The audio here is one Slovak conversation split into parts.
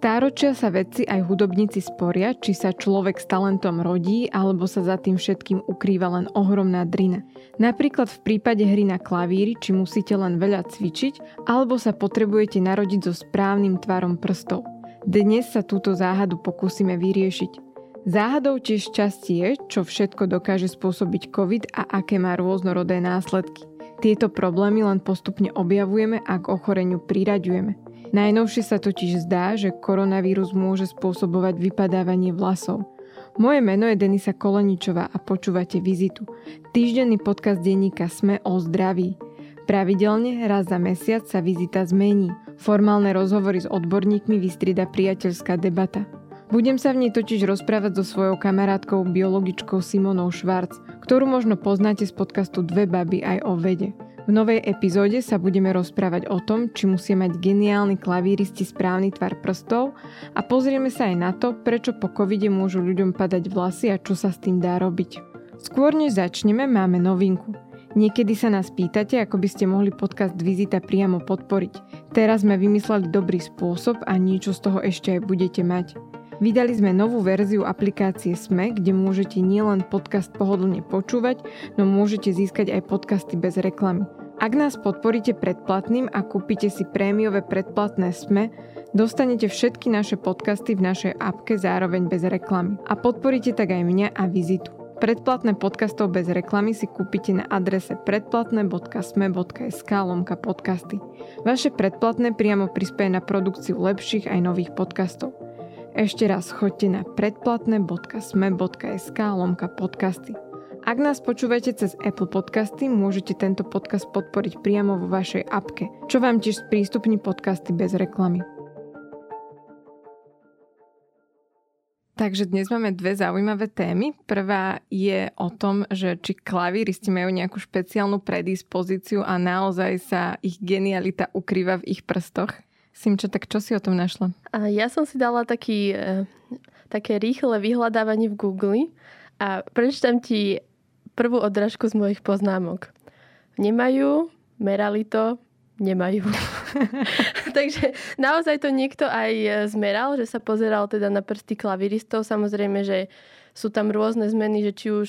Stáročia sa vedci aj hudobníci sporia, či sa človek s talentom rodí, alebo sa za tým všetkým ukrýva len ohromná drina. Napríklad v prípade hry na klavíri, či musíte len veľa cvičiť, alebo sa potrebujete narodiť so správnym tvarom prstov. Dnes sa túto záhadu pokúsime vyriešiť. Záhadou tiež časti je, čo všetko dokáže spôsobiť COVID a aké má rôznorodé následky. Tieto problémy len postupne objavujeme a k ochoreniu priraďujeme. Najnovšie sa totiž zdá, že koronavírus môže spôsobovať vypadávanie vlasov. Moje meno je Denisa Koleničová a počúvate Vizitu. Týždenný podcast denníka Sme o zdraví. Pravidelne raz za mesiac sa vizita zmení. Formálne rozhovory s odborníkmi vystrieda priateľská debata. Budem sa v nej totiž rozprávať so svojou kamarátkou biologičkou Simonou Švarc, ktorú možno poznáte z podcastu Dve baby aj o vede. V novej epizóde sa budeme rozprávať o tom, či musia mať geniálni klavíristi správny tvar prstov a pozrieme sa aj na to, prečo po covide môžu ľuďom padať vlasy a čo sa s tým dá robiť. Skôr než začneme, máme novinku. Niekedy sa nás pýtate, ako by ste mohli podcast Vizita priamo podporiť. Teraz sme vymysleli dobrý spôsob a niečo z toho ešte aj budete mať. Vydali sme novú verziu aplikácie SME, kde môžete nielen podcast pohodlne počúvať, no môžete získať aj podcasty bez reklamy. Ak nás podporíte predplatným a kúpite si prémiové predplatné SME, dostanete všetky naše podcasty v našej apke zároveň bez reklamy. A podporíte tak aj mňa a vizitu. Predplatné podcastov bez reklamy si kúpite na adrese predplatné.sme.sk lomka podcasty. Vaše predplatné priamo prispieje na produkciu lepších aj nových podcastov. Ešte raz choďte na predplatné.sme.sk lomka podcasty. Ak nás počúvate cez Apple Podcasty, môžete tento podcast podporiť priamo vo vašej apke, čo vám tiež sprístupní podcasty bez reklamy. Takže dnes máme dve zaujímavé témy. Prvá je o tom, že či klavíristi majú nejakú špeciálnu predispozíciu a naozaj sa ich genialita ukrýva v ich prstoch. Simčo, tak čo si o tom našla? A ja som si dala taký, e, také rýchle vyhľadávanie v Google a prečítam ti prvú odrážku z mojich poznámok. Nemajú, merali to, nemajú. Takže naozaj to niekto aj zmeral, že sa pozeral teda na prsty klaviristov. Samozrejme, že sú tam rôzne zmeny, že či už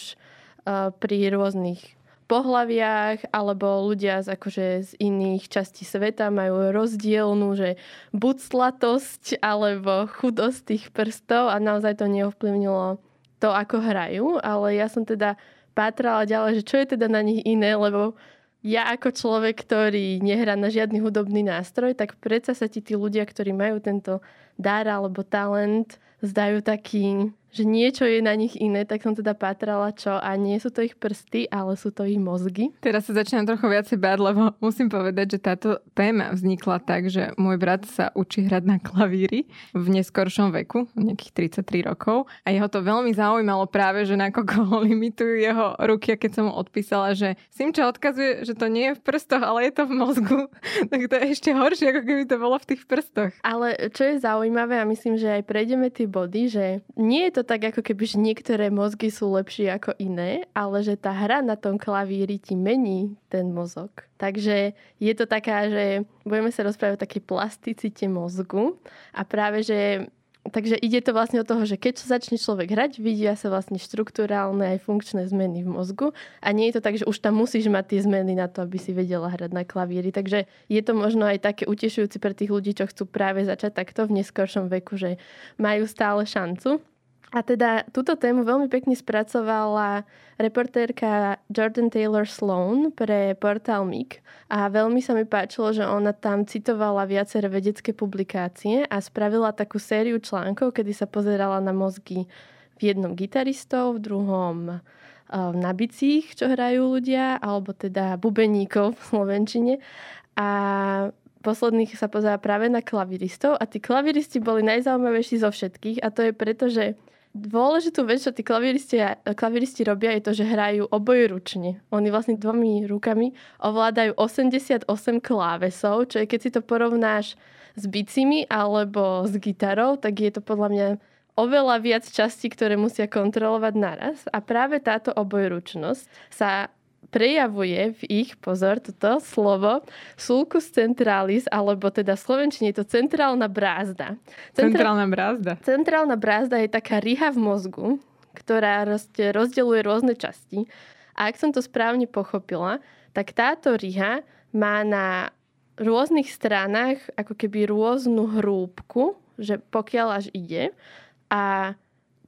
uh, pri rôznych pohlaviach alebo ľudia z, akože z iných častí sveta majú rozdielnú, že buď slatosť alebo chudosť tých prstov. A naozaj to neovplyvnilo to, ako hrajú, ale ja som teda pátrala ďalej, že čo je teda na nich iné, lebo ja ako človek, ktorý nehrá na žiadny hudobný nástroj, tak predsa sa ti tí ľudia, ktorí majú tento dar alebo talent, zdajú taký že niečo je na nich iné, tak som teda pátrala čo a nie sú to ich prsty, ale sú to ich mozgy. Teraz sa začínam trochu viacej báť, lebo musím povedať, že táto téma vznikla tak, že môj brat sa učí hrať na klavíri v neskoršom veku, nejakých 33 rokov a jeho to veľmi zaujímalo práve, že nakoľko limitujú jeho ruky a keď som mu odpísala, že Simča odkazuje, že to nie je v prstoch, ale je to v mozgu, tak to je ešte horšie, ako keby to bolo v tých prstoch. Ale čo je zaujímavé a myslím, že aj prejdeme tie body, že nie je to tak, ako keby, že niektoré mozgy sú lepšie ako iné, ale že tá hra na tom klavíri ti mení ten mozog. Takže je to taká, že budeme sa rozprávať o takej plasticite mozgu a práve, že Takže ide to vlastne o toho, že keď sa začne človek hrať, vidia sa vlastne štruktúrálne aj funkčné zmeny v mozgu a nie je to tak, že už tam musíš mať tie zmeny na to, aby si vedela hrať na klavíri. Takže je to možno aj také utešujúce pre tých ľudí, čo chcú práve začať takto v neskoršom veku, že majú stále šancu. A teda túto tému veľmi pekne spracovala reportérka Jordan Taylor Sloan pre portál MIG a veľmi sa mi páčilo, že ona tam citovala viaceré vedecké publikácie a spravila takú sériu článkov, kedy sa pozerala na mozgy v jednom gitaristov, v druhom eh, na bicích, čo hrajú ľudia, alebo teda bubeníkov v Slovenčine. A posledných sa pozerá práve na klaviristov a tí klaviristi boli najzaujímavejší zo všetkých a to je preto, že Dôležitú vec, čo tí klaviristi, klaviristi robia, je to, že hrajú obojručne. Oni vlastne dvomi rukami ovládajú 88 klávesov, čo je keď si to porovnáš s bicimi alebo s gitarou, tak je to podľa mňa oveľa viac častí, ktoré musia kontrolovať naraz. A práve táto obojručnosť sa prejavuje v ich, pozor, toto slovo, sulcus centralis, alebo teda v slovenčine je to centrálna brázda. Centra... Centrálna brázda? Centrálna brázda je taká ryha v mozgu, ktorá rozdeľuje rôzne časti. A ak som to správne pochopila, tak táto ryha má na rôznych stranách ako keby rôznu hrúbku, že pokiaľ až ide. A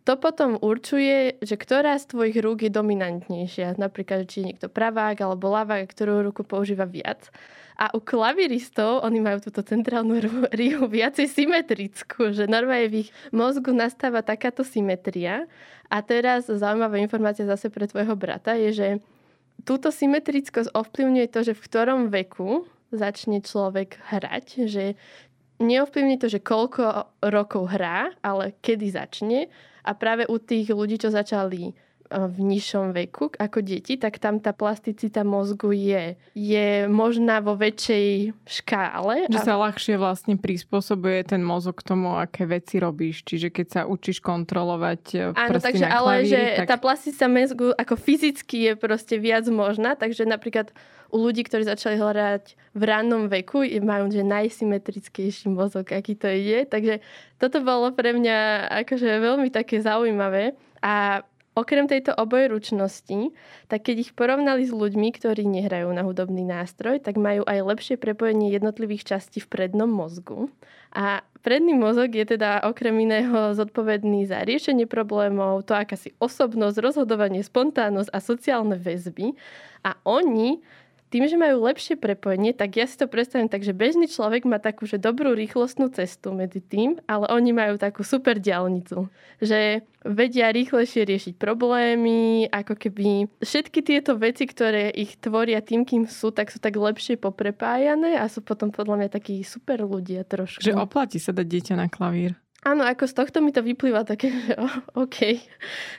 to potom určuje, že ktorá z tvojich rúk je dominantnejšia. Napríklad, či je niekto pravák alebo lavák, ktorú ruku používa viac. A u klaviristov, oni majú túto centrálnu rihu viacej symetrickú, že normálne v ich mozgu nastáva takáto symetria. A teraz zaujímavá informácia zase pre tvojho brata je, že túto symetrickosť ovplyvňuje to, že v ktorom veku začne človek hrať, že neovplyvní to, že koľko rokov hrá, ale kedy začne. A práve u tých ľudí, čo začali v nižšom veku ako deti, tak tam tá plasticita mozgu je, je možná vo väčšej škále. Že sa ľahšie vlastne prispôsobuje ten mozog k tomu, aké veci robíš. Čiže keď sa učíš kontrolovať e, Áno, takže na klavíri, ale že tak... tá plasticita mozgu ako fyzicky je proste viac možná, takže napríklad u ľudí, ktorí začali hrať v rannom veku, majú že najsymetrickejší mozog, aký to je. Takže toto bolo pre mňa akože veľmi také zaujímavé. A Okrem tejto obojručnosti, tak keď ich porovnali s ľuďmi, ktorí nehrajú na hudobný nástroj, tak majú aj lepšie prepojenie jednotlivých častí v prednom mozgu. A predný mozog je teda okrem iného zodpovedný za riešenie problémov, to akási osobnosť, rozhodovanie, spontánnosť a sociálne väzby. A oni tým, že majú lepšie prepojenie, tak ja si to predstavím tak, že bežný človek má takú že dobrú rýchlostnú cestu medzi tým, ale oni majú takú super diálnicu, že vedia rýchlejšie riešiť problémy, ako keby všetky tieto veci, ktoré ich tvoria tým, kým sú, tak sú tak lepšie poprepájané a sú potom podľa mňa takí super ľudia trošku. Že oplatí sa dať dieťa na klavír. Áno, ako z tohto mi to vyplýva také, že OK,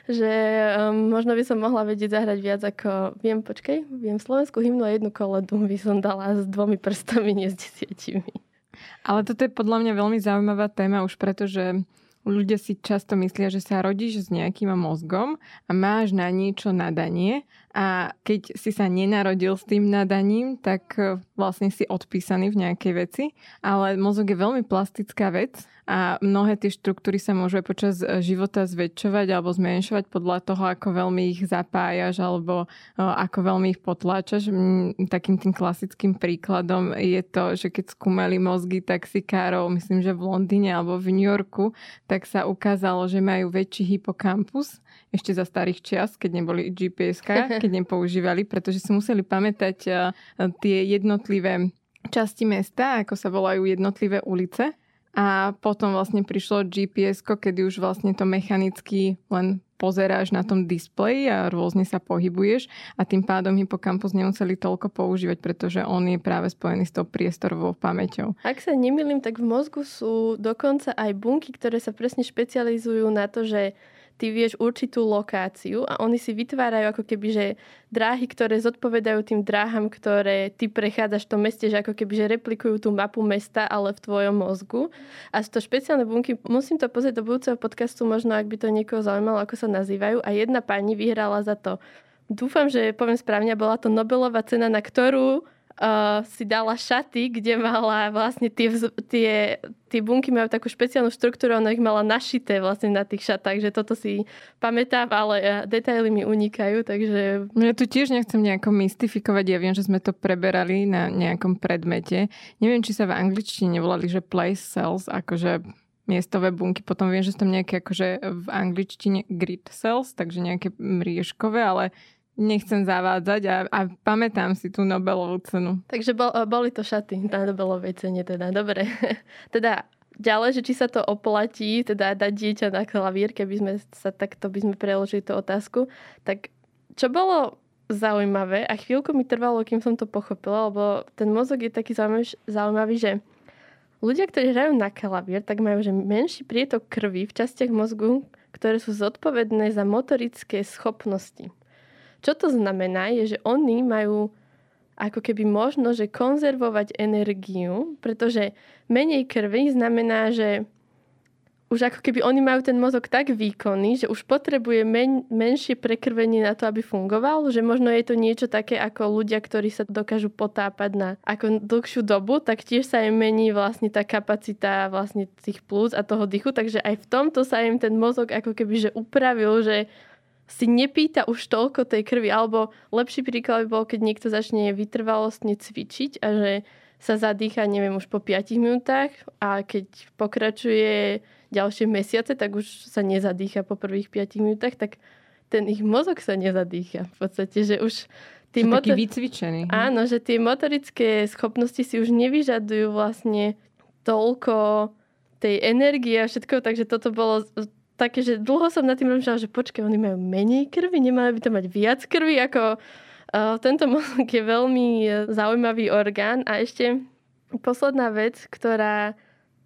že um, možno by som mohla vedieť zahrať viac ako, viem, počkej, viem Slovensku hymnu a jednu koledu by som dala s dvomi prstami, nie s desiatimi. Ale toto je podľa mňa veľmi zaujímavá téma už preto, že ľudia si často myslia, že sa rodíš s nejakým mozgom a máš na niečo nadanie a keď si sa nenarodil s tým nadaním, tak e, vlastne si odpísaný v nejakej veci. Ale mozog je veľmi plastická vec a mnohé tie štruktúry sa môžu aj počas e, života zväčšovať alebo zmenšovať podľa toho, ako veľmi ich zapájaš alebo e, ako veľmi ich potláčaš. Takým tým klasickým príkladom je to, že keď skúmali mozgy taxikárov, myslím, že v Londýne alebo v New Yorku, tak sa ukázalo, že majú väčší hypokampus ešte za starých čias, keď neboli gps keď nepoužívali, pretože si museli pamätať e, tie jednotlivé časti mesta, ako sa volajú jednotlivé ulice a potom vlastne prišlo gps kedy už vlastne to mechanicky len pozeráš na tom displeji a rôzne sa pohybuješ a tým pádom hypokampus nemuseli toľko používať, pretože on je práve spojený s tou priestorovou pamäťou. Ak sa nemýlim, tak v mozgu sú dokonca aj bunky, ktoré sa presne špecializujú na to, že ty vieš určitú lokáciu a oni si vytvárajú ako keby, že dráhy, ktoré zodpovedajú tým dráham, ktoré ty prechádzaš v tom meste, že ako keby, že replikujú tú mapu mesta, ale v tvojom mozgu. A sú to špeciálne bunky, musím to pozrieť do budúceho podcastu, možno ak by to niekoho zaujímalo, ako sa nazývajú. A jedna pani vyhrala za to Dúfam, že poviem správne, bola to Nobelová cena, na ktorú uh, si dala šaty, kde mala vlastne tie, tie, tie bunky majú takú špeciálnu štruktúru, ona ich mala našité vlastne na tých šatách, že toto si pamätám, ale detaily mi unikajú, takže... No ja tu tiež nechcem nejako mystifikovať, ja viem, že sme to preberali na nejakom predmete. Neviem, či sa v angličtine volali, že place cells, akože miestové bunky. Potom viem, že sú tam nejaké akože v angličtine grid cells, takže nejaké mriežkové, ale nechcem zavádzať a, a pamätám si tú Nobelovú cenu. Takže bol, boli to šaty na Nobelovej cene teda. Dobre. teda ďalej, že či sa to oplatí, teda dať dieťa na klavír, keby sme sa takto by sme preložili tú otázku, tak čo bolo zaujímavé a chvíľku mi trvalo, kým som to pochopila, lebo ten mozog je taký zaujímavý že ľudia, ktorí hrajú na klavír, tak majú že menší prietok krvi v častiach mozgu, ktoré sú zodpovedné za motorické schopnosti. Čo to znamená, je, že oni majú ako keby možno, že konzervovať energiu, pretože menej krvi znamená, že už ako keby oni majú ten mozog tak výkonný, že už potrebuje men, menšie prekrvenie na to, aby fungoval, že možno je to niečo také ako ľudia, ktorí sa dokážu potápať na ako dlhšiu dobu, tak tiež sa im mení vlastne tá kapacita vlastne tých plúc a toho dychu, takže aj v tomto sa im ten mozog ako keby že upravil, že si nepýta už toľko tej krvi, alebo lepší príklad by bol, keď niekto začne vytrvalostne cvičiť a že sa zadýcha, neviem, už po 5 minútach a keď pokračuje ďalšie mesiace, tak už sa nezadýcha po prvých 5 minútach, tak ten ich mozog sa nezadýcha. V podstate, že už tí motor... taký vycvičený. Áno, že tie motorické schopnosti si už nevyžadujú vlastne toľko tej energie a všetko, takže toto bolo také, že dlho som nad tým rozmýšľala, že počkaj, oni majú menej krvi, nemali by to mať viac krvi, ako uh, tento mozog je veľmi zaujímavý orgán. A ešte posledná vec, ktorá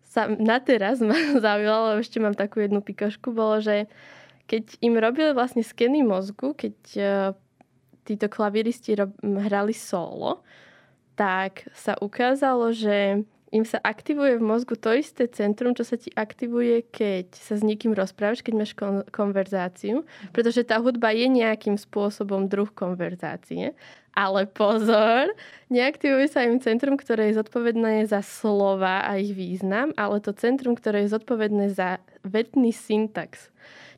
sa na teraz ma zaujala, lebo ešte mám takú jednu pikošku, bolo, že keď im robili vlastne skeny mozgu, keď uh, títo klaviristi rob, hrali solo, tak sa ukázalo, že im sa aktivuje v mozgu to isté centrum, čo sa ti aktivuje, keď sa s niekým rozprávaš, keď máš kon- konverzáciu, pretože tá hudba je nejakým spôsobom druh konverzácie. Ale pozor, neaktivuje sa im centrum, ktoré je zodpovedné za slova a ich význam, ale to centrum, ktoré je zodpovedné za vetný syntax.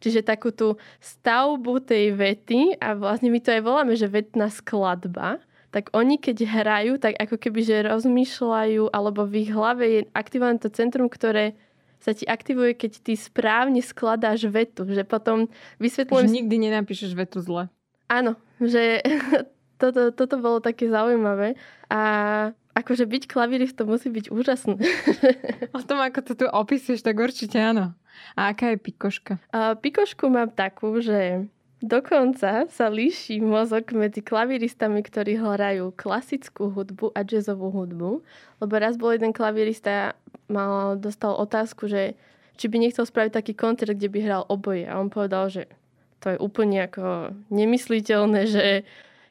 Čiže takú tú stavbu tej vety, a vlastne my to aj voláme, že vetná skladba, tak oni keď hrajú, tak ako keby, že rozmýšľajú, alebo v ich hlave je aktivované to centrum, ktoré sa ti aktivuje, keď ty správne skladáš vetu. Že potom vysvetľujem... Že nikdy nenapíšeš vetu zle. Áno, že toto, toto bolo také zaujímavé. A akože byť klaviristom musí byť úžasné. o tom, ako to tu opisuješ, tak určite áno. A aká je pikoška? A pikošku mám takú, že Dokonca sa líši mozog medzi klaviristami, ktorí hrajú klasickú hudbu a jazzovú hudbu. Lebo raz bol jeden klavirista, mal, dostal otázku, že či by nechcel spraviť taký koncert, kde by hral oboje. A on povedal, že to je úplne ako nemysliteľné, že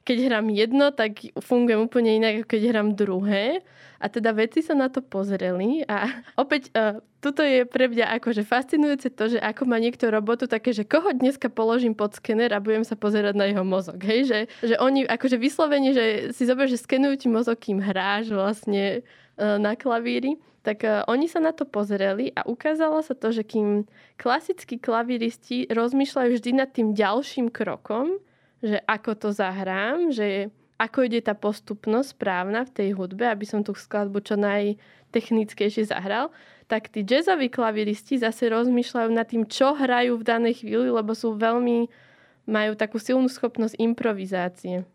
keď hrám jedno, tak fungujem úplne inak, ako keď hrám druhé. A teda veci sa na to pozreli a opäť uh, tuto je pre mňa akože fascinujúce to, že ako má niekto robotu také, že koho dneska položím pod skener a budem sa pozerať na jeho mozog. Hej? Že, že oni akože vyslovene, že si zober, že skenujú ti mozog, kým hráš vlastne uh, na klavíri tak uh, oni sa na to pozreli a ukázalo sa to, že kým klasickí klavíristi rozmýšľajú vždy nad tým ďalším krokom, že ako to zahrám, že ako ide tá postupnosť správna v tej hudbe, aby som tú skladbu čo najtechnickejšie zahral, tak tí jazzoví klaviristi zase rozmýšľajú nad tým, čo hrajú v danej chvíli, lebo sú veľmi, majú takú silnú schopnosť improvizácie.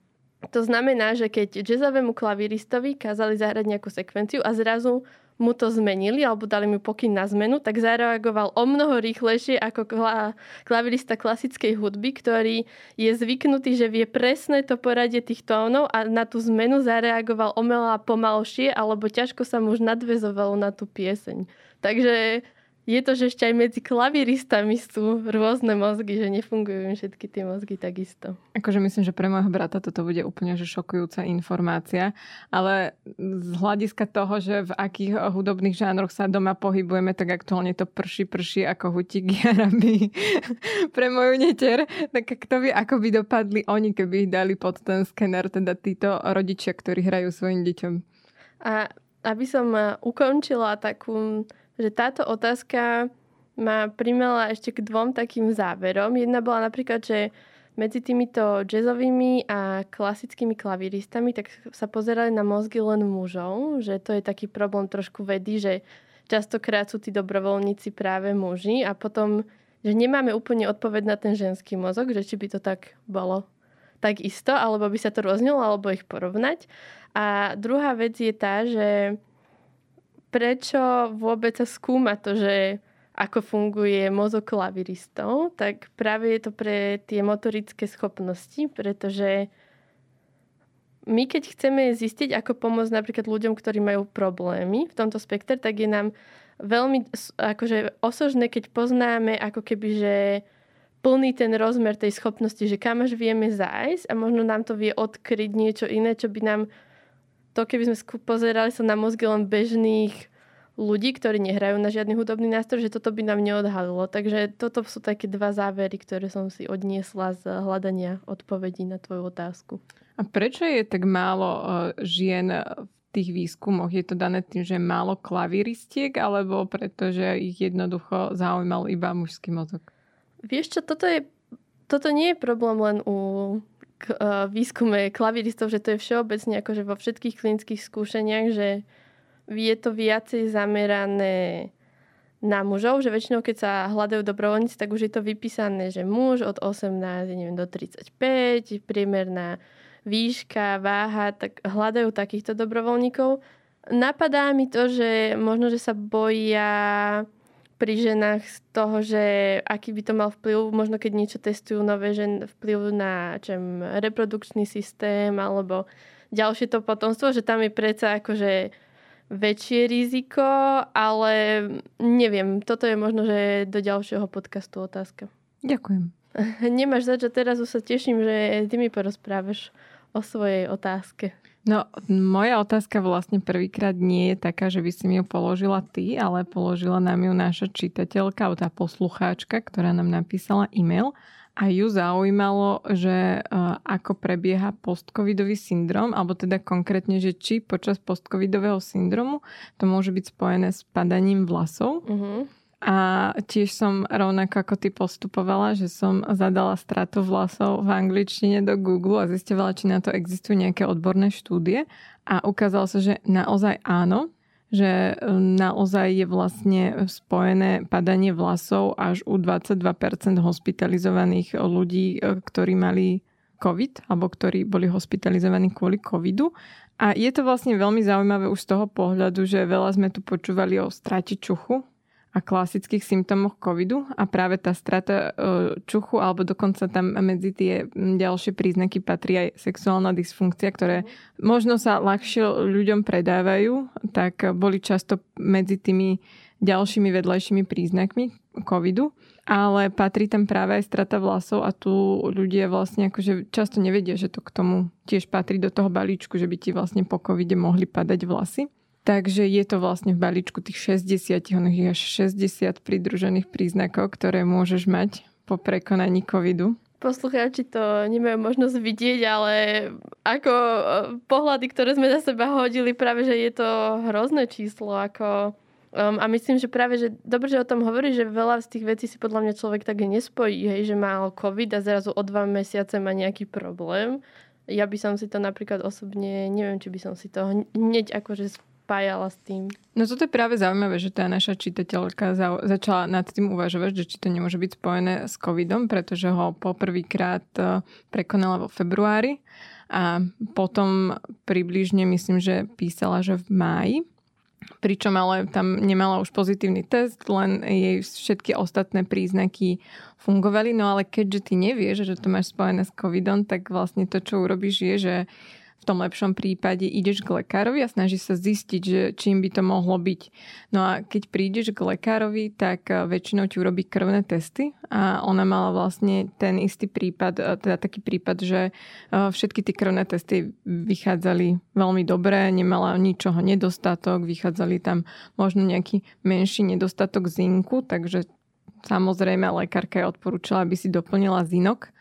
To znamená, že keď jazzovému klaviristovi kázali zahrať nejakú sekvenciu a zrazu mu to zmenili alebo dali mu pokyn na zmenu, tak zareagoval o mnoho rýchlejšie ako kla- klavirista klasickej hudby, ktorý je zvyknutý, že vie presne to poradie tých tónov a na tú zmenu zareagoval omelá pomalšie alebo ťažko sa mu už nadvezovalo na tú pieseň. Takže je to, že ešte aj medzi klaviristami sú rôzne mozgy, že nefungujú im všetky tie mozgy takisto. Akože myslím, že pre môjho brata toto bude úplne že šokujúca informácia, ale z hľadiska toho, že v akých hudobných žánroch sa doma pohybujeme, tak aktuálne to prší, prší ako hutík jaraby pre moju neter, tak kto vie, ako by dopadli oni, keby ich dali pod ten skener, teda títo rodičia, ktorí hrajú svojim deťom. A aby som ukončila takú že táto otázka ma primela ešte k dvom takým záverom. Jedna bola napríklad, že medzi týmito jazzovými a klasickými klavíristami tak sa pozerali na mozgy len mužov, že to je taký problém trošku vedy, že častokrát sú tí dobrovoľníci práve muži a potom, že nemáme úplne odpoveď na ten ženský mozog, že či by to tak bolo tak isto, alebo by sa to roznilo, alebo ich porovnať. A druhá vec je tá, že prečo vôbec sa skúma to, že ako funguje mozog klaviristov, tak práve je to pre tie motorické schopnosti, pretože my keď chceme zistiť, ako pomôcť napríklad ľuďom, ktorí majú problémy v tomto spektre, tak je nám veľmi akože osožné, keď poznáme ako keby, že plný ten rozmer tej schopnosti, že kam až vieme zájsť a možno nám to vie odkryť niečo iné, čo by nám to keby sme pozerali sa na mozgy len bežných ľudí, ktorí nehrajú na žiadny hudobný nástroj, že toto by nám neodhalilo. Takže toto sú také dva závery, ktoré som si odniesla z hľadania odpovedí na tvoju otázku. A prečo je tak málo uh, žien v tých výskumoch? Je to dané tým, že málo klavíristiek, alebo pretože ich jednoducho zaujímal iba mužský mozog? Vieš čo, toto, je, toto nie je problém len u k, uh, výskume klaviristov, že to je všeobecne akože vo všetkých klinických skúšaniach, že je to viacej zamerané na mužov, že väčšinou keď sa hľadajú dobrovoľníci, tak už je to vypísané, že muž od 18 neviem, do 35, priemerná výška, váha, tak hľadajú takýchto dobrovoľníkov. Napadá mi to, že možno, že sa boja pri ženách z toho, že aký by to mal vplyv, možno keď niečo testujú nové, že vplyv na čem, reprodukčný systém alebo ďalšie to potomstvo, že tam je predsa akože väčšie riziko, ale neviem, toto je možno, že do ďalšieho podcastu otázka. Ďakujem. Nemáš za čo, teraz už sa teším, že ty mi porozprávaš o svojej otázke. No, moja otázka vlastne prvýkrát nie je taká, že by si mi ju položila ty, ale položila nám ju naša čitateľka, tá poslucháčka, ktorá nám napísala e-mail a ju zaujímalo, že uh, ako prebieha postcovidový syndrom, alebo teda konkrétne, že či počas postcovidového syndromu to môže byť spojené s padaním vlasov. Uh-huh. A tiež som rovnako ako ty postupovala, že som zadala stratu vlasov v angličtine do Google a zistila, či na to existujú nejaké odborné štúdie. A ukázalo sa, že naozaj áno, že e, naozaj je vlastne spojené padanie vlasov až u 22% hospitalizovaných ľudí, e, ktorí mali COVID alebo ktorí boli hospitalizovaní kvôli covidu. A je to vlastne veľmi zaujímavé už z toho pohľadu, že veľa sme tu počúvali o strate čuchu a klasických symptómoch covidu a práve tá strata e, čuchu alebo dokonca tam medzi tie ďalšie príznaky patrí aj sexuálna dysfunkcia, ktoré možno sa ľahšie ľuďom predávajú, tak boli často medzi tými ďalšími vedľajšími príznakmi covidu, ale patrí tam práve aj strata vlasov a tu ľudia vlastne akože často nevedia, že to k tomu tiež patrí do toho balíčku, že by ti vlastne po covide mohli padať vlasy. Takže je to vlastne v balíčku tých 60, oných až 60 pridružených príznakov, ktoré môžeš mať po prekonaní covidu. Poslucháči to nemajú možnosť vidieť, ale ako e, pohľady, ktoré sme za seba hodili, práve že je to hrozné číslo. Ako, um, a myslím, že práve, že dobre, že o tom hovorí, že veľa z tých vecí si podľa mňa človek tak nespojí, hej, že mal COVID a zrazu o dva mesiace má nejaký problém. Ja by som si to napríklad osobne, neviem, či by som si to hneď akože spájala s tým. No toto je práve zaujímavé, že tá naša čitateľka za, začala nad tým uvažovať, že či to nemôže byť spojené s covidom, pretože ho poprvýkrát e, prekonala vo februári a potom približne myslím, že písala, že v máji pričom ale tam nemala už pozitívny test, len jej všetky ostatné príznaky fungovali, no ale keďže ty nevieš, že to máš spojené s covidom, tak vlastne to, čo urobíš je, že tom lepšom prípade ideš k lekárovi a snažíš sa zistiť, že čím by to mohlo byť. No a keď prídeš k lekárovi, tak eh, väčšinou ti urobí krvné testy a ona mala vlastne ten istý prípad, eh, teda taký prípad, že eh, všetky tie krvné testy vychádzali veľmi dobre, nemala ničoho nedostatok, vychádzali tam možno nejaký menší nedostatok zinku, takže samozrejme lekárka je odporúčala, aby si doplnila zinok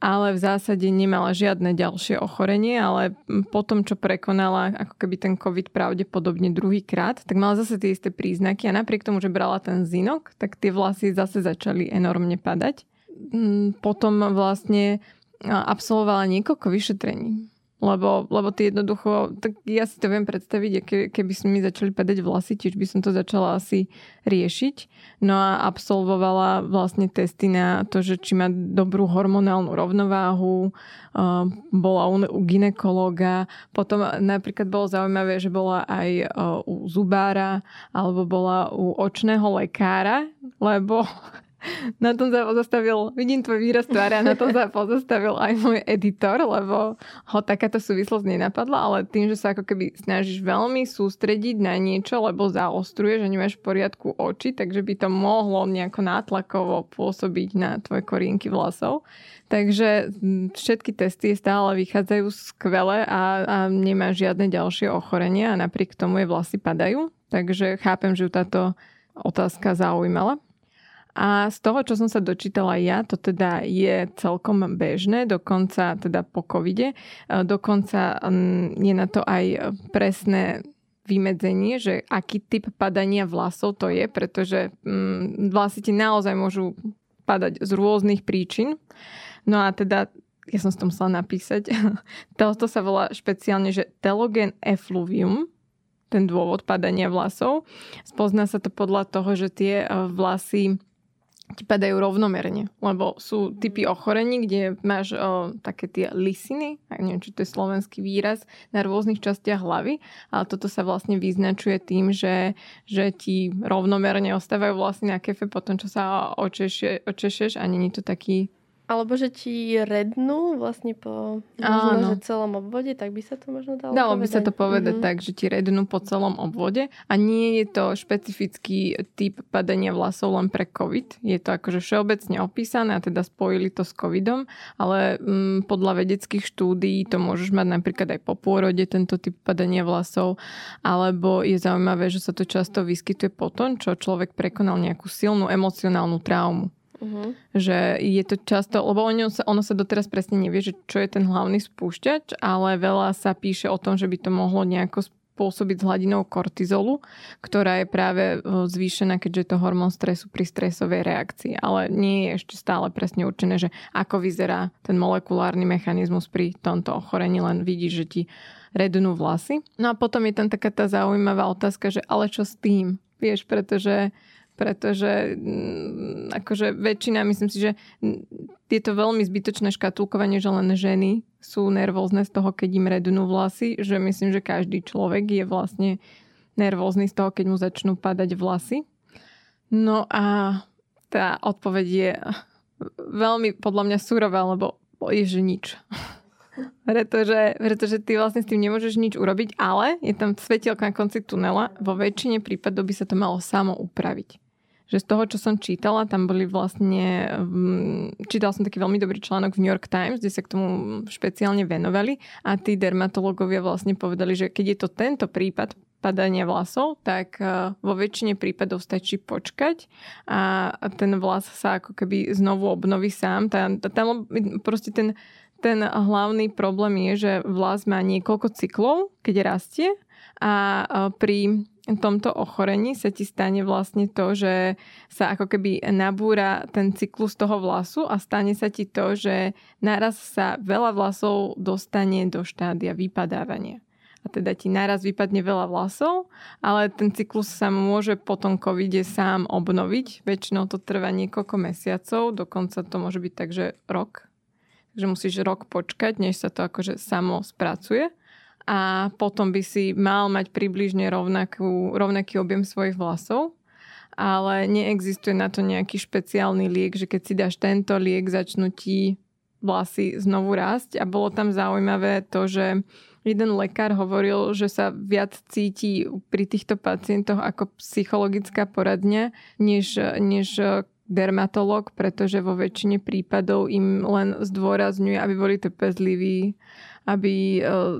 ale v zásade nemala žiadne ďalšie ochorenie, ale po tom, čo prekonala ako keby ten COVID pravdepodobne druhýkrát, tak mala zase tie isté príznaky a napriek tomu, že brala ten zinok, tak tie vlasy zase začali enormne padať. Mm, potom vlastne absolvovala niekoľko vyšetrení lebo, lebo ty jednoducho, tak ja si to viem predstaviť, ke, keby sme mi začali padať vlasy, tiež by som to začala asi riešiť. No a absolvovala vlastne testy na to, že či má dobrú hormonálnu rovnováhu, uh, bola u, u ginekologa, potom napríklad bolo zaujímavé, že bola aj uh, u zubára, alebo bola u očného lekára, lebo na tom sa pozastavil, vidím tvoj výraz tváre a na tom sa pozastavil aj môj editor, lebo ho takáto súvislosť nenapadla, ale tým, že sa ako keby snažíš veľmi sústrediť na niečo, lebo zaostruje, že nemáš v poriadku oči, takže by to mohlo nejako nátlakovo pôsobiť na tvoje korienky vlasov. Takže všetky testy stále vychádzajú skvele a, a nemá žiadne ďalšie ochorenia a napriek tomu je vlasy padajú. Takže chápem, že ju táto otázka zaujímala. A z toho, čo som sa dočítala ja, to teda je celkom bežné, dokonca teda po covide, dokonca mm, je na to aj presné vymedzenie, že aký typ padania vlasov to je, pretože vlasy ti naozaj môžu padať z rôznych príčin. No a teda ja som si to musela napísať. Toto sa volá špeciálne, že telogen effluvium, ten dôvod padania vlasov. Spozná sa to podľa toho, že tie vlasy ti padajú rovnomerne, lebo sú typy ochorení, kde máš o, také tie lisiny, neviem, či to je slovenský výraz, na rôznych častiach hlavy, ale toto sa vlastne vyznačuje tým, že, že ti rovnomerne ostávajú vlastne na kefe potom, čo sa očešie, očešeš a není to taký alebo že ti rednú vlastne po možno, že celom obvode, tak by sa to možno dalo Dalo povedať. by sa to povedať mm-hmm. tak, že ti rednú po celom obvode a nie je to špecifický typ padania vlasov len pre COVID. Je to akože všeobecne opísané a teda spojili to s COVIDom, ale mm, podľa vedeckých štúdií to môžeš mať napríklad aj po pôrode tento typ padania vlasov, alebo je zaujímavé, že sa to často vyskytuje po tom, čo človek prekonal nejakú silnú emocionálnu traumu. Uh-huh. Že je to často, lebo ono sa, ono sa doteraz presne nevie, že čo je ten hlavný spúšťač, ale veľa sa píše o tom, že by to mohlo nejako spôsobiť s hladinou kortizolu, ktorá je práve e, zvýšená, keďže je to hormón stresu pri stresovej reakcii. Ale nie je ešte stále presne určené, že ako vyzerá ten molekulárny mechanizmus pri tomto ochorení, len vidíš, že ti rednú vlasy. No a potom je tam taká tá zaujímavá otázka, že ale čo s tým? Vieš, pretože pretože mm, akože väčšina, myslím si, že je to veľmi zbytočné škatulkovanie, že len ženy sú nervózne z toho, keď im rednú vlasy, že myslím, že každý človek je vlastne nervózny z toho, keď mu začnú padať vlasy. No a tá odpoveď je veľmi podľa mňa surová, lebo je, že nič. pretože, pretože ty vlastne s tým nemôžeš nič urobiť, ale je tam svetielka na konci tunela. Vo väčšine prípadov by sa to malo samo upraviť že z toho, čo som čítala, tam boli vlastne, mm, čítal som taký veľmi dobrý článok v New York Times, kde sa k tomu špeciálne venovali a tí dermatológovia vlastne povedali, že keď je to tento prípad padania vlasov, tak e, vo väčšine prípadov stačí počkať a ten vlas sa ako keby znovu obnoví sám. Tam, tam proste ten, ten hlavný problém je, že vlas má niekoľko cyklov, keď rastie a pri tomto ochorení sa ti stane vlastne to, že sa ako keby nabúra ten cyklus toho vlasu a stane sa ti to, že naraz sa veľa vlasov dostane do štádia vypadávania. A teda ti naraz vypadne veľa vlasov, ale ten cyklus sa môže po tom sám obnoviť. Väčšinou to trvá niekoľko mesiacov, dokonca to môže byť tak, že rok. Takže musíš rok počkať, než sa to akože samo spracuje a potom by si mal mať približne rovnakú, rovnaký objem svojich vlasov ale neexistuje na to nejaký špeciálny liek, že keď si dáš tento liek, začnú ti vlasy znovu rásť. A bolo tam zaujímavé to, že jeden lekár hovoril, že sa viac cíti pri týchto pacientoch ako psychologická poradňa, než, než dermatolog, pretože vo väčšine prípadov im len zdôrazňuje, aby boli trpezliví, aby, eh,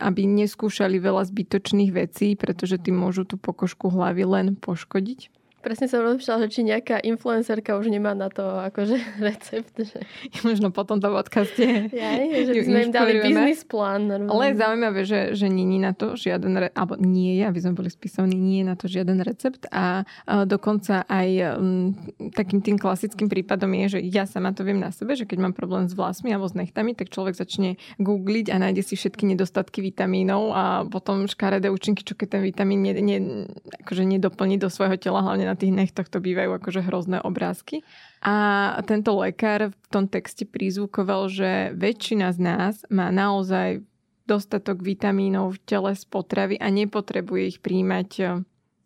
aby neskúšali veľa zbytočných vecí, pretože tým môžu tú pokožku hlavy len poškodiť. Presne som rozmýšľala, že či nejaká influencerka už nemá na to akože recept. Že... Možno po tomto podcaste. Ja, že by sme im dali biznis plán. Normálne. Ale je zaujímavé, že, že nie je na to žiaden, re... alebo nie je, aby sme boli spisovní, nie je na to žiaden recept a, a dokonca aj um, takým tým klasickým prípadom je, že ja sama to viem na sebe, že keď mám problém s vlasmi alebo s nechtami, tak človek začne googliť a nájde si všetky nedostatky vitamínov a potom škaredé účinky, čo keď ten vitamín ne, ne, akože nedoplní do svojho tela, hlavne na tých nechtoch to bývajú akože hrozné obrázky. A tento lekár v tom texte prizvukoval, že väčšina z nás má naozaj dostatok vitamínov v tele z potravy a nepotrebuje ich príjmať eh,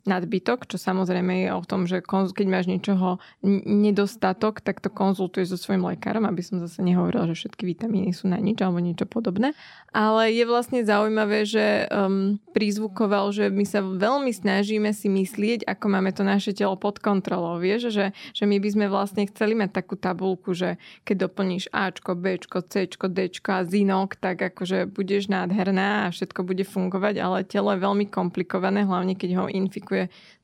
nadbytok, čo samozrejme je o tom, že keď máš niečoho nedostatok, tak to konzultuješ so svojím lekárom, aby som zase nehovorila, že všetky vitamíny sú na nič alebo niečo podobné. Ale je vlastne zaujímavé, že um, prizvukoval, že my sa veľmi snažíme si myslieť, ako máme to naše telo pod kontrolou. Vieš, že, že my by sme vlastne chceli mať takú tabulku, že keď doplníš Ačko, Bčko, Cčko, Dčko a zinok, tak akože budeš nádherná a všetko bude fungovať, ale telo je veľmi komplikované, hlavne keď ho infikuje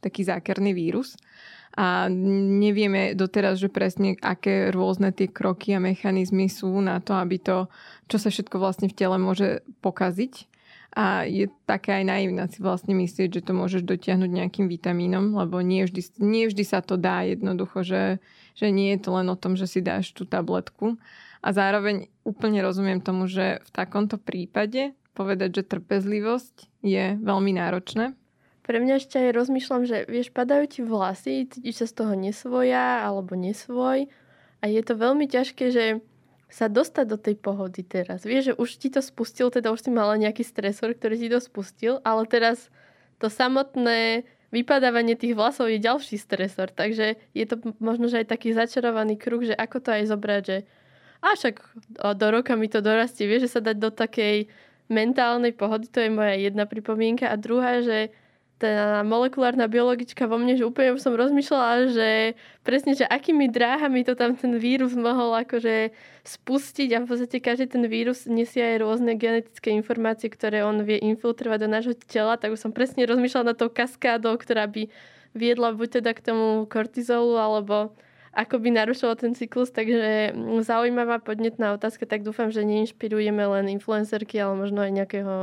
taký zákerný vírus. A nevieme doteraz, že presne aké rôzne tie kroky a mechanizmy sú na to, aby to, čo sa všetko vlastne v tele môže pokaziť. A je také aj naivné si vlastne myslieť, že to môžeš dotiahnuť nejakým vitamínom, lebo nie vždy, nie vždy sa to dá jednoducho, že, že nie je to len o tom, že si dáš tú tabletku. A zároveň úplne rozumiem tomu, že v takomto prípade povedať, že trpezlivosť je veľmi náročné, pre mňa ešte aj rozmýšľam, že vieš, padajú ti vlasy, cítiš sa z toho nesvoja alebo nesvoj a je to veľmi ťažké, že sa dostať do tej pohody teraz. Vieš, že už ti to spustil, teda už si mala nejaký stresor, ktorý ti to spustil, ale teraz to samotné vypadávanie tých vlasov je ďalší stresor. Takže je to možno, že aj taký začarovaný kruh, že ako to aj zobrať, že a však do roka mi to dorastie. Vieš, že sa dať do takej mentálnej pohody, to je moja jedna pripomienka. A druhá, že tá molekulárna biologička vo mne, že úplne som rozmýšľala, že presne, že akými dráhami to tam ten vírus mohol akože spustiť a v podstate každý ten vírus nesie aj rôzne genetické informácie, ktoré on vie infiltrovať do nášho tela, tak už som presne rozmýšľala na tou kaskádou, ktorá by viedla buď teda k tomu kortizolu, alebo ako by narušilo ten cyklus, takže zaujímavá podnetná otázka, tak dúfam, že neinšpirujeme len influencerky, ale možno aj nejakého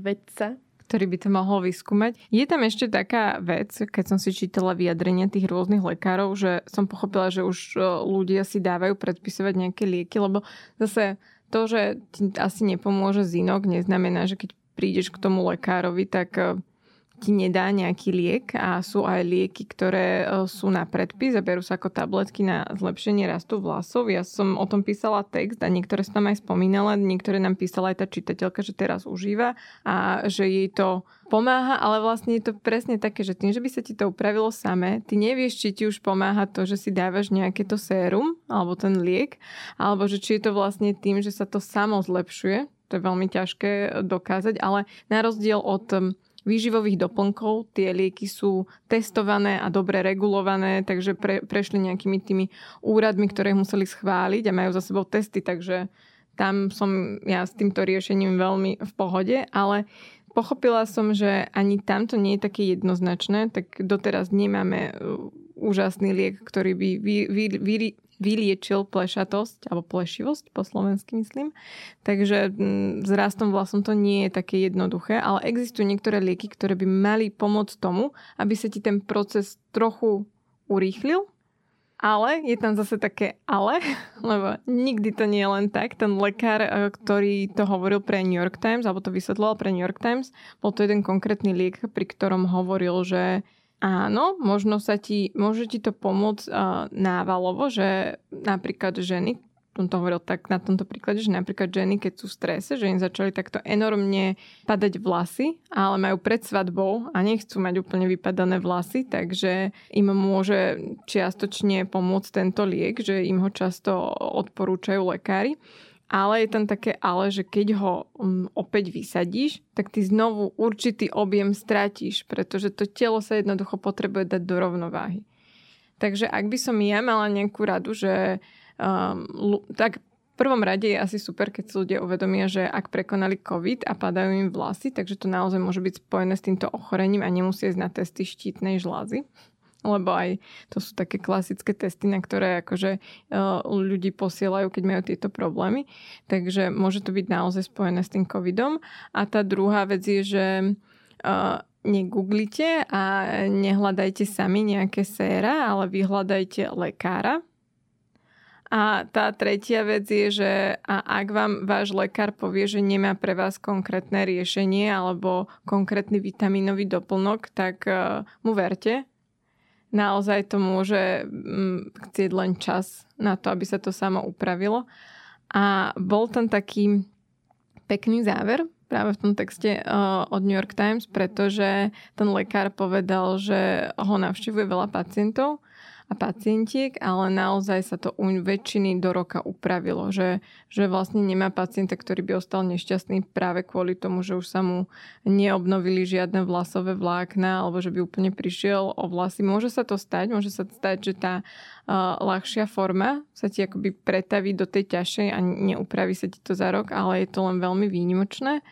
vedca ktorý by to mohol vyskúmať. Je tam ešte taká vec, keď som si čítala vyjadrenia tých rôznych lekárov, že som pochopila, že už e, ľudia si dávajú predpisovať nejaké lieky, lebo zase to, že ti asi nepomôže zinok, neznamená, že keď prídeš k tomu lekárovi, tak e, ti nedá nejaký liek a sú aj lieky, ktoré e, sú na predpis a berú sa ako tabletky na zlepšenie rastu vlasov. Ja som o tom písala text a niektoré som tam aj spomínala, niektoré nám písala aj tá čitateľka, že teraz užíva a že jej to pomáha, ale vlastne je to presne také, že tým, že by sa ti to upravilo samé, ty nevieš, či ti už pomáha to, že si dávaš nejaké to sérum alebo ten liek, alebo že či je to vlastne tým, že sa to samo zlepšuje. To je veľmi ťažké dokázať, ale na rozdiel od výživových doplnkov. Tie lieky sú testované a dobre regulované, takže pre, prešli nejakými tými úradmi, ktoré museli schváliť a majú za sebou testy, takže tam som ja s týmto riešením veľmi v pohode, ale pochopila som, že ani tamto nie je také jednoznačné, tak doteraz nemáme uh, úžasný liek, ktorý by vy, vy, vy, vyliečil plešatosť, alebo plešivosť po slovensky myslím. Takže mm, s rastom vlasom to nie je také jednoduché, ale existujú niektoré lieky, ktoré by mali pomôcť tomu, aby sa ti ten proces trochu urýchlil, ale je tam zase také ale, lebo nikdy to nie je len tak. Ten lekár, e, ktorý to hovoril pre New York Times, alebo to vysvetloval pre New York Times, bol to jeden konkrétny liek, pri ktorom hovoril, že Áno, možno sa ti, môže ti to pomôcť uh, návalovo, že napríklad ženy, on to hovoril tak na tomto príklade, že napríklad ženy, keď sú v strese, že im začali takto enormne padať vlasy, ale majú pred svadbou a nechcú mať úplne vypadané vlasy, takže im môže čiastočne pomôcť tento liek, že im ho často odporúčajú lekári. Ale je tam také ale, že keď ho um, opäť vysadíš, tak ty znovu určitý objem stratíš, pretože to telo sa jednoducho potrebuje dať do rovnováhy. Takže ak by som ja mala nejakú radu, že um, tak v prvom rade je asi super, keď si ľudia uvedomia, že ak prekonali COVID a padajú im vlasy, takže to naozaj môže byť spojené s týmto ochorením a nemusia ísť na testy štítnej žlázy lebo aj to sú také klasické testy, na ktoré akože uh, ľudí posielajú, keď majú tieto problémy. Takže môže to byť naozaj spojené s tým covidom. A tá druhá vec je, že uh, negooglite a nehľadajte sami nejaké séra, ale vyhľadajte lekára. A tá tretia vec je, že a ak vám váš lekár povie, že nemá pre vás konkrétne riešenie alebo konkrétny vitamínový doplnok, tak uh, mu verte, naozaj to môže mm, chcieť len čas na to, aby sa to samo upravilo. A bol tam taký pekný záver práve v tom texte uh, od New York Times, pretože ten lekár povedal, že ho navštevuje veľa pacientov a pacientiek, ale naozaj sa to u väčšiny do roka upravilo, že, že vlastne nemá pacienta, ktorý by ostal nešťastný práve kvôli tomu, že už sa mu neobnovili žiadne vlasové vlákna alebo že by úplne prišiel o vlasy. Môže sa to stať, môže sa stať, že tá uh, ľahšia forma sa ti akoby pretaví do tej ťažšej a neupraví sa ti to za rok, ale je to len veľmi výnimočné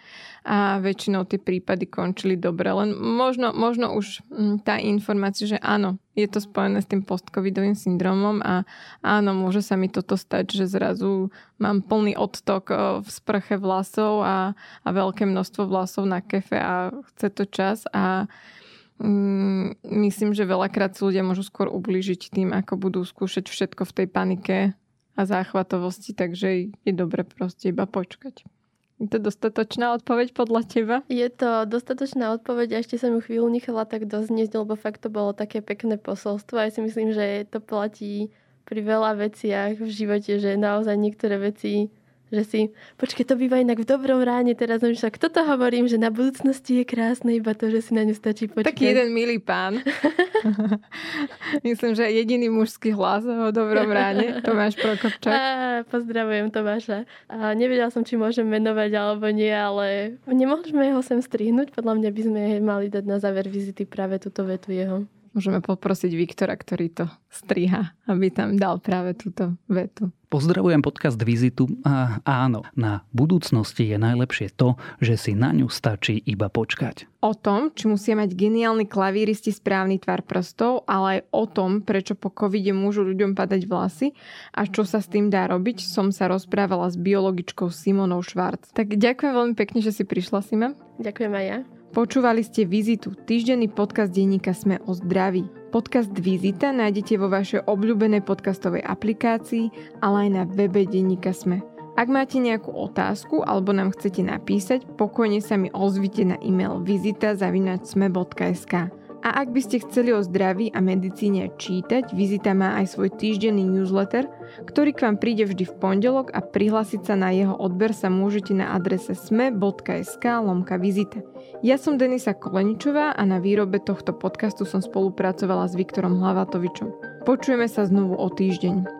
a väčšinou tie prípady končili dobre. Len možno, možno už mm, tá informácia, že áno, je to spojené s tým postcovidovým syndromom a áno, môže sa mi toto stať, že zrazu mám plný odtok v sprche vlasov a, a veľké množstvo vlasov na kefe a chce to čas a mm, myslím, že veľakrát si ľudia môžu skôr ublížiť tým, ako budú skúšať všetko v tej panike a záchvatovosti, takže je dobre proste iba počkať. Je to dostatočná odpoveď podľa teba? Je to dostatočná odpoveď a ešte som ju chvíľu nechala tak doznieť, lebo fakt to bolo také pekné posolstvo a ja si myslím, že to platí pri veľa veciach v živote, že naozaj niektoré veci že si, počkej, to býva inak v dobrom ráne, teraz som však toto hovorím, že na budúcnosti je krásne iba to, že si na ňu stačí počkať. Taký jeden milý pán. Myslím, že jediný mužský hlas o dobrom ráne, Tomáš Prokopčak. Á, pozdravujem Tomáša. A nevedela som, či môžem menovať alebo nie, ale nemôžeme ho sem strihnúť. Podľa mňa by sme mali dať na záver vizity práve túto vetu jeho. Môžeme poprosiť Viktora, ktorý to striha, aby tam dal práve túto vetu. Pozdravujem podcast Vizitu a áno, na budúcnosti je najlepšie to, že si na ňu stačí iba počkať. O tom, či musia mať geniálni klavíristi správny tvar prstov, ale aj o tom, prečo po covide môžu ľuďom padať vlasy a čo sa s tým dá robiť, som sa rozprávala s biologičkou Simonou Švarc. Tak ďakujem veľmi pekne, že si prišla, Sima. Ďakujem aj ja. Počúvali ste Vizitu, týždenný podcast denníka Sme o zdraví. Podcast Vizita nájdete vo vašej obľúbenej podcastovej aplikácii, ale aj na webe denníka Sme. Ak máte nejakú otázku alebo nám chcete napísať, pokojne sa mi ozvite na e-mail vizita.sme.sk. A ak by ste chceli o zdraví a medicíne čítať, Vizita má aj svoj týždenný newsletter, ktorý k vám príde vždy v pondelok a prihlásiť sa na jeho odber sa môžete na adrese sme.sk lomka vizita. Ja som Denisa Koleničová a na výrobe tohto podcastu som spolupracovala s Viktorom Hlavatovičom. Počujeme sa znovu o týždeň.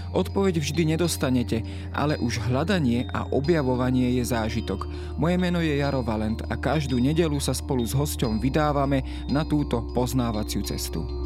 Odpoveď vždy nedostanete, ale už hľadanie a objavovanie je zážitok. Moje meno je Jaro Valent a každú nedelu sa spolu s hosťom vydávame na túto poznávaciu cestu.